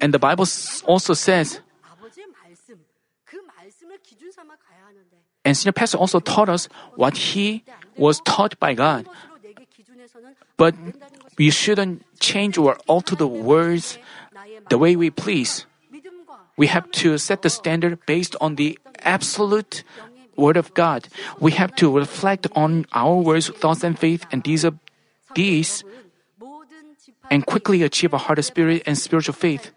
And the Bible also says, and senior pastor also taught us what he was taught by God. But we shouldn't change or alter the words the way we please. We have to set the standard based on the absolute Word of God. We have to reflect on our words, thoughts, and faith, and these are these, and quickly achieve a heart of spirit and spiritual faith.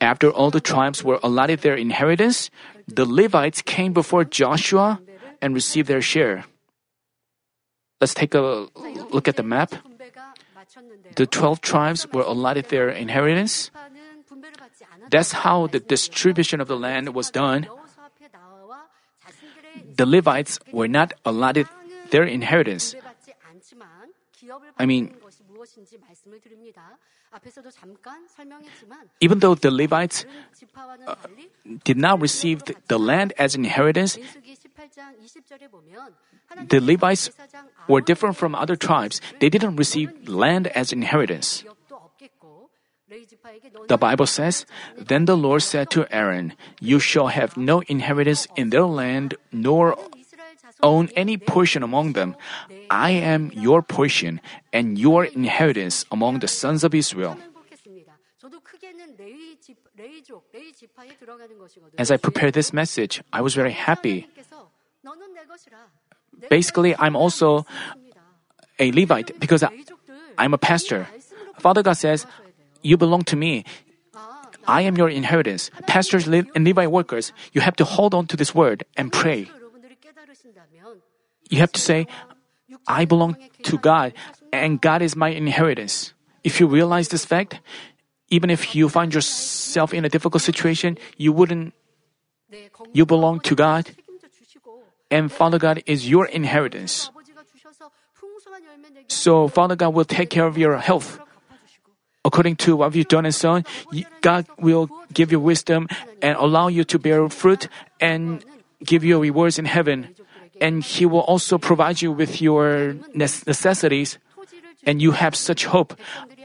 After all the tribes were allotted their inheritance, the Levites came before Joshua and received their share. Let's take a look at the map. The 12 tribes were allotted their inheritance. That's how the distribution of the land was done. The Levites were not allotted their inheritance. I mean, even though the Levites uh, did not receive the land as inheritance, the Levites were different from other tribes. They didn't receive land as inheritance. The Bible says, Then the Lord said to Aaron, You shall have no inheritance in their land, nor own any portion among them. I am your portion and your inheritance among the sons of Israel. As I prepared this message, I was very happy. Basically, I'm also a Levite because I, I'm a pastor. Father God says, you belong to me. I am your inheritance. Pastors and Levi workers, you have to hold on to this word and pray. You have to say, I belong to God and God is my inheritance. If you realize this fact, even if you find yourself in a difficult situation, you wouldn't, you belong to God and Father God is your inheritance. So Father God will take care of your health. According to what you've done and so on, God will give you wisdom and allow you to bear fruit and give you rewards in heaven. And He will also provide you with your necessities. And you have such hope.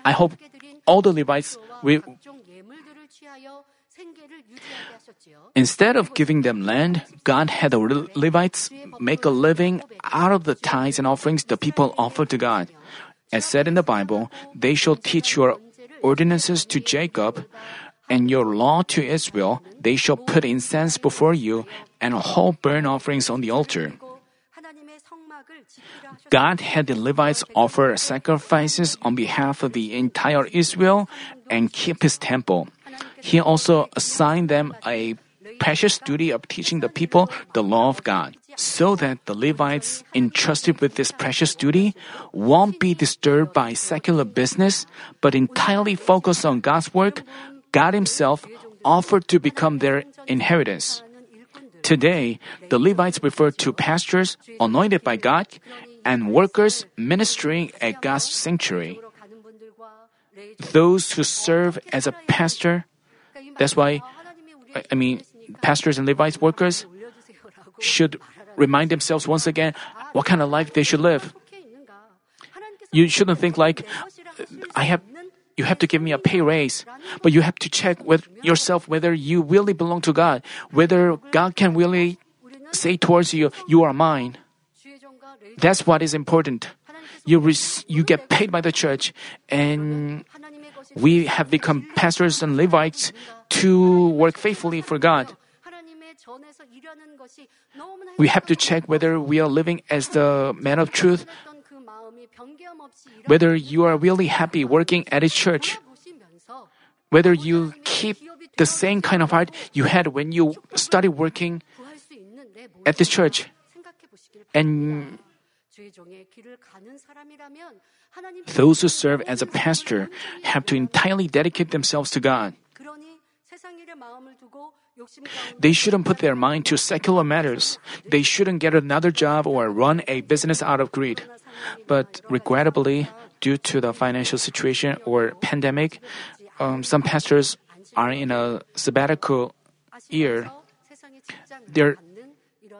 I hope all the Levites will. Instead of giving them land, God had the Levites make a living out of the tithes and offerings the people offered to God. As said in the Bible, they shall teach your ordinances to Jacob and your law to Israel, they shall put incense before you and whole burnt offerings on the altar. God had the Levites offer sacrifices on behalf of the entire Israel and keep his temple. He also assigned them a precious duty of teaching the people the law of God so that the Levites entrusted with this precious duty won't be disturbed by secular business, but entirely focus on God's work, God Himself offered to become their inheritance. Today, the Levites refer to pastors anointed by God and workers ministering at God's sanctuary. Those who serve as a pastor, that's why, I mean, pastors and Levites workers should remind themselves once again what kind of life they should live. You shouldn't think like, I have, you have to give me a pay raise, but you have to check with yourself whether you really belong to God, whether God can really say towards you, you are mine. That's what is important. You, res- you get paid by the church, and we have become pastors and Levites to work faithfully for God. We have to check whether we are living as the man of truth, whether you are really happy working at a church, whether you keep the same kind of heart you had when you started working at this church. And those who serve as a pastor have to entirely dedicate themselves to God. They shouldn't put their mind to secular matters. They shouldn't get another job or run a business out of greed. But regrettably, due to the financial situation or pandemic, um, some pastors are in a sabbatical year. They're,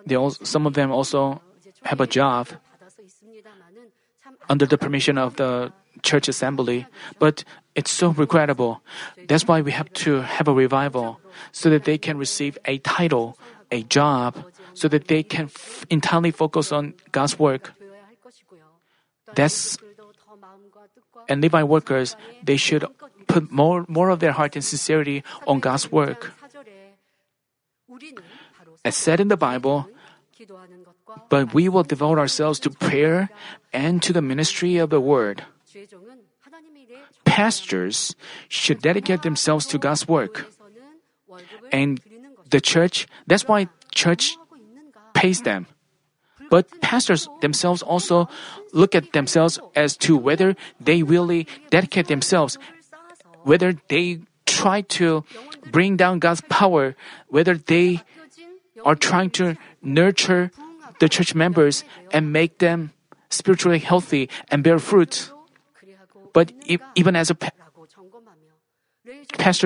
they also, some of them also have a job under the permission of the church assembly, but it's so regrettable. That's why we have to have a revival so that they can receive a title, a job, so that they can f- entirely focus on God's work. That's and Levite workers, they should put more, more of their heart and sincerity on God's work. As said in the Bible, but we will devote ourselves to prayer and to the ministry of the word pastors should dedicate themselves to God's work. And the church, that's why church pays them. But pastors themselves also look at themselves as to whether they really dedicate themselves, whether they try to bring down God's power, whether they are trying to nurture the church members and make them spiritually healthy and bear fruit. But even as a pa-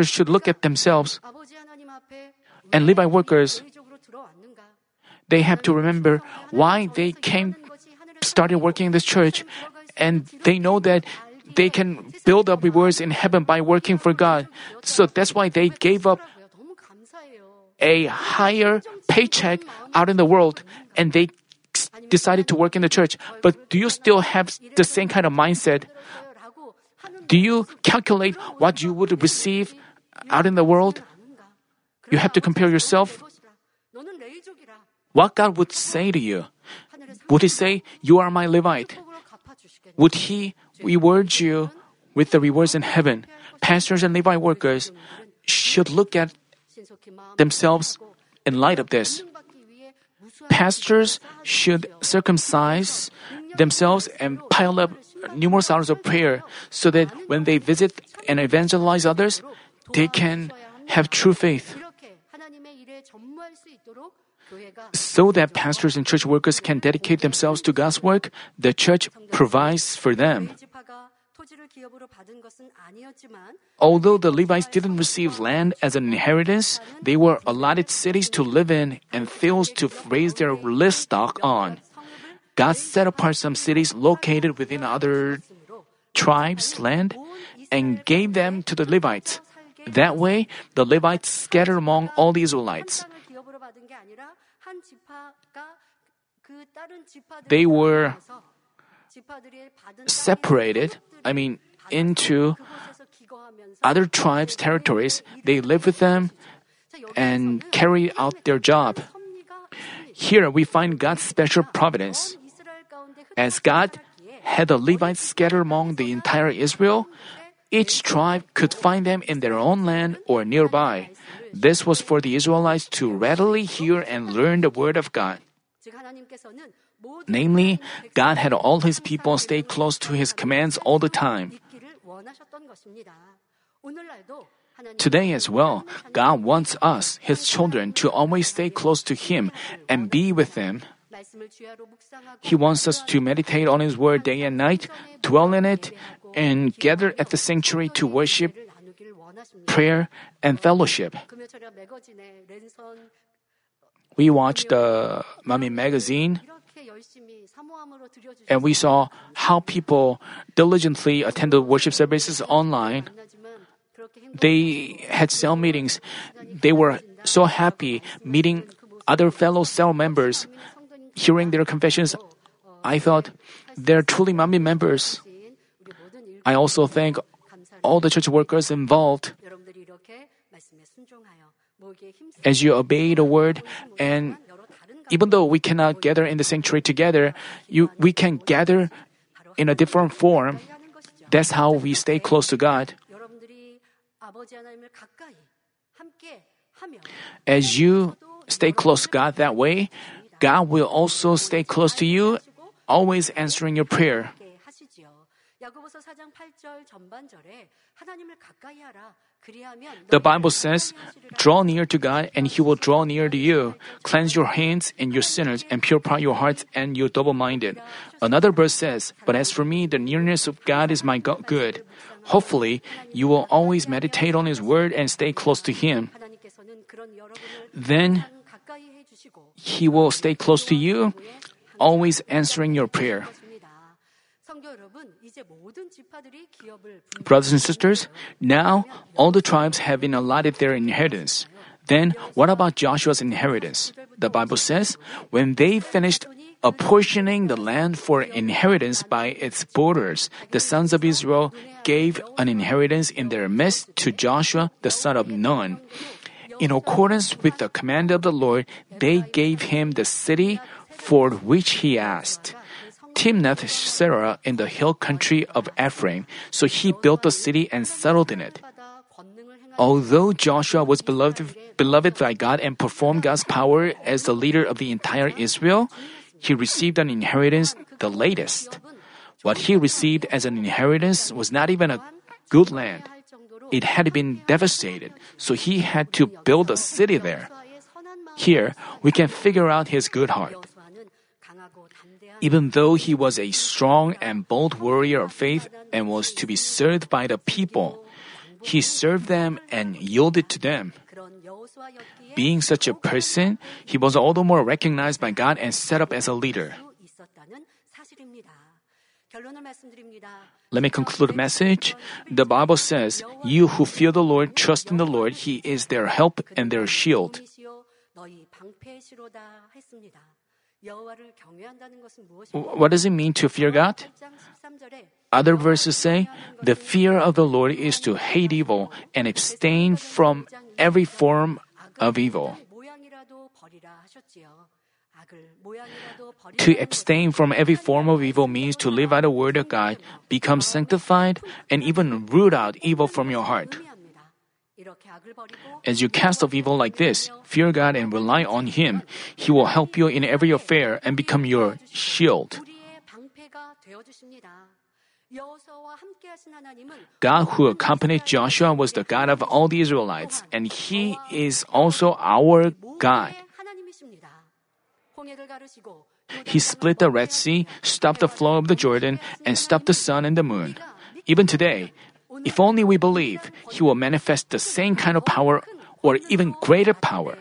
should look at themselves and Levi workers, they have to remember why they came, started working in this church, and they know that they can build up rewards in heaven by working for God. So that's why they gave up a higher paycheck out in the world and they decided to work in the church. But do you still have the same kind of mindset? Do you calculate what you would receive out in the world? You have to compare yourself. What God would say to you? Would He say, You are my Levite? Would He reward you with the rewards in heaven? Pastors and Levite workers should look at themselves in light of this. Pastors should circumcise themselves and pile up numerous hours of prayer so that when they visit and evangelize others, they can have true faith. So that pastors and church workers can dedicate themselves to God's work, the church provides for them. Although the Levites didn't receive land as an inheritance, they were allotted cities to live in and fields to raise their livestock on. God set apart some cities located within other tribes' land and gave them to the Levites. That way, the Levites scattered among all the Israelites. They were separated, I mean, into other tribes' territories. They lived with them and carried out their job. Here we find God's special providence. As God had the Levites scattered among the entire Israel, each tribe could find them in their own land or nearby. This was for the Israelites to readily hear and learn the word of God. Namely, God had all his people stay close to his commands all the time. Today as well, God wants us, his children, to always stay close to him and be with him. He wants us to meditate on His Word day and night, dwell in it, and gather at the sanctuary to worship, prayer, and fellowship. We watched uh, the Manmin magazine and we saw how people diligently attended worship services online. They had cell meetings. They were so happy meeting other fellow cell members hearing their confessions, I thought they're truly Manmin members. I also thank all the church workers involved. As you obey the word, and even though we cannot gather in the sanctuary together, you, we can gather in a different form. That's how we stay close to God. As you stay close to God that way, God will also stay close to you, always answering your prayer. The Bible says, Draw near to God, and He will draw near to you. Cleanse your hands and your sinners, and purify your hearts and your double minded. Another verse says, But as for me, the nearness of God is my good. Hopefully, you will always meditate on His word and stay close to Him. Then he will stay close to you, always answering your prayer. Brothers and sisters, now all the tribes have been allotted their inheritance. Then, what about Joshua's inheritance? The Bible says, when they finished apportioning the land for inheritance by its borders, the sons of Israel gave an inheritance in their midst to Joshua the son of Nun in accordance with the command of the Lord, they gave him the city for which he asked. Timnath Serah in the hill country of Ephraim, so he built the city and settled in it. Although Joshua was beloved, beloved by God and performed God's power as the leader of the entire Israel, he received an inheritance the latest. What he received as an inheritance was not even a good land it had been devastated, so he had to build a city there. Here, we can figure out his good heart. Even though he was a strong and bold warrior of faith and was to be served by the people, he served them and yielded to them. Being such a person, he was all the more recognized by God and set up as a leader. Let me conclude the message. The Bible says, You who fear the Lord, trust in the Lord, He is their help and their shield. What does it mean to fear God? Other verses say, The fear of the Lord is to hate evil and abstain from every form of evil. To abstain from every form of evil means to live by the word of God, become sanctified, and even root out evil from your heart. As you cast off evil like this, fear God and rely on Him. He will help you in every affair and become your shield. God who accompanied Joshua was the God of all the Israelites, and He is also our God. He split the Red Sea, stopped the flow of the Jordan, and stopped the sun and the moon. Even today, if only we believe, He will manifest the same kind of power or even greater power.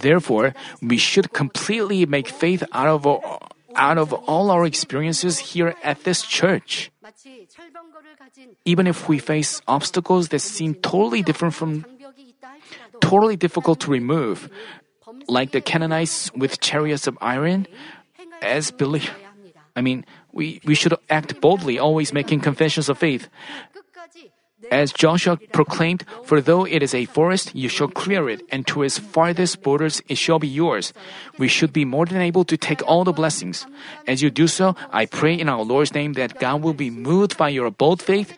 Therefore, we should completely make faith out of, all, out of all our experiences here at this church. Even if we face obstacles that seem totally different from totally difficult to remove. Like the Canaanites with chariots of iron, as believe. I mean, we, we should act boldly, always making confessions of faith. As Joshua proclaimed, For though it is a forest, you shall clear it, and to its farthest borders it shall be yours. We should be more than able to take all the blessings. As you do so, I pray in our Lord's name that God will be moved by your bold faith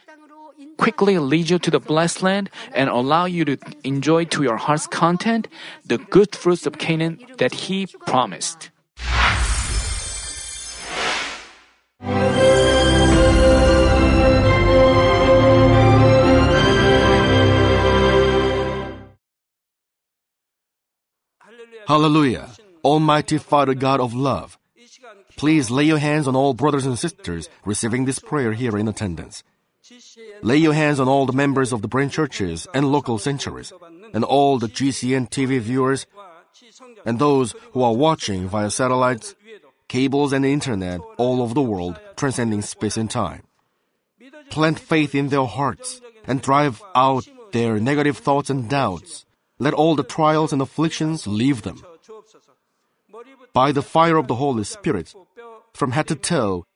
quickly lead you to the blessed land, and allow you to enjoy to your heart's content the good fruits of Canaan that He promised. Hallelujah. Almighty Father God of love, please lay your hands on all brothers and sisters receiving this prayer here in attendance. Lay your hands on all the members of the branch churches and local sanctuaries, and all the GCN TV viewers, and those who are watching via satellites, cables, and internet all over the world, transcending space and time. Plant faith in their hearts and drive out their negative thoughts and doubts. Let all the trials and afflictions leave them. By the fire of the Holy Spirit, from head to toe,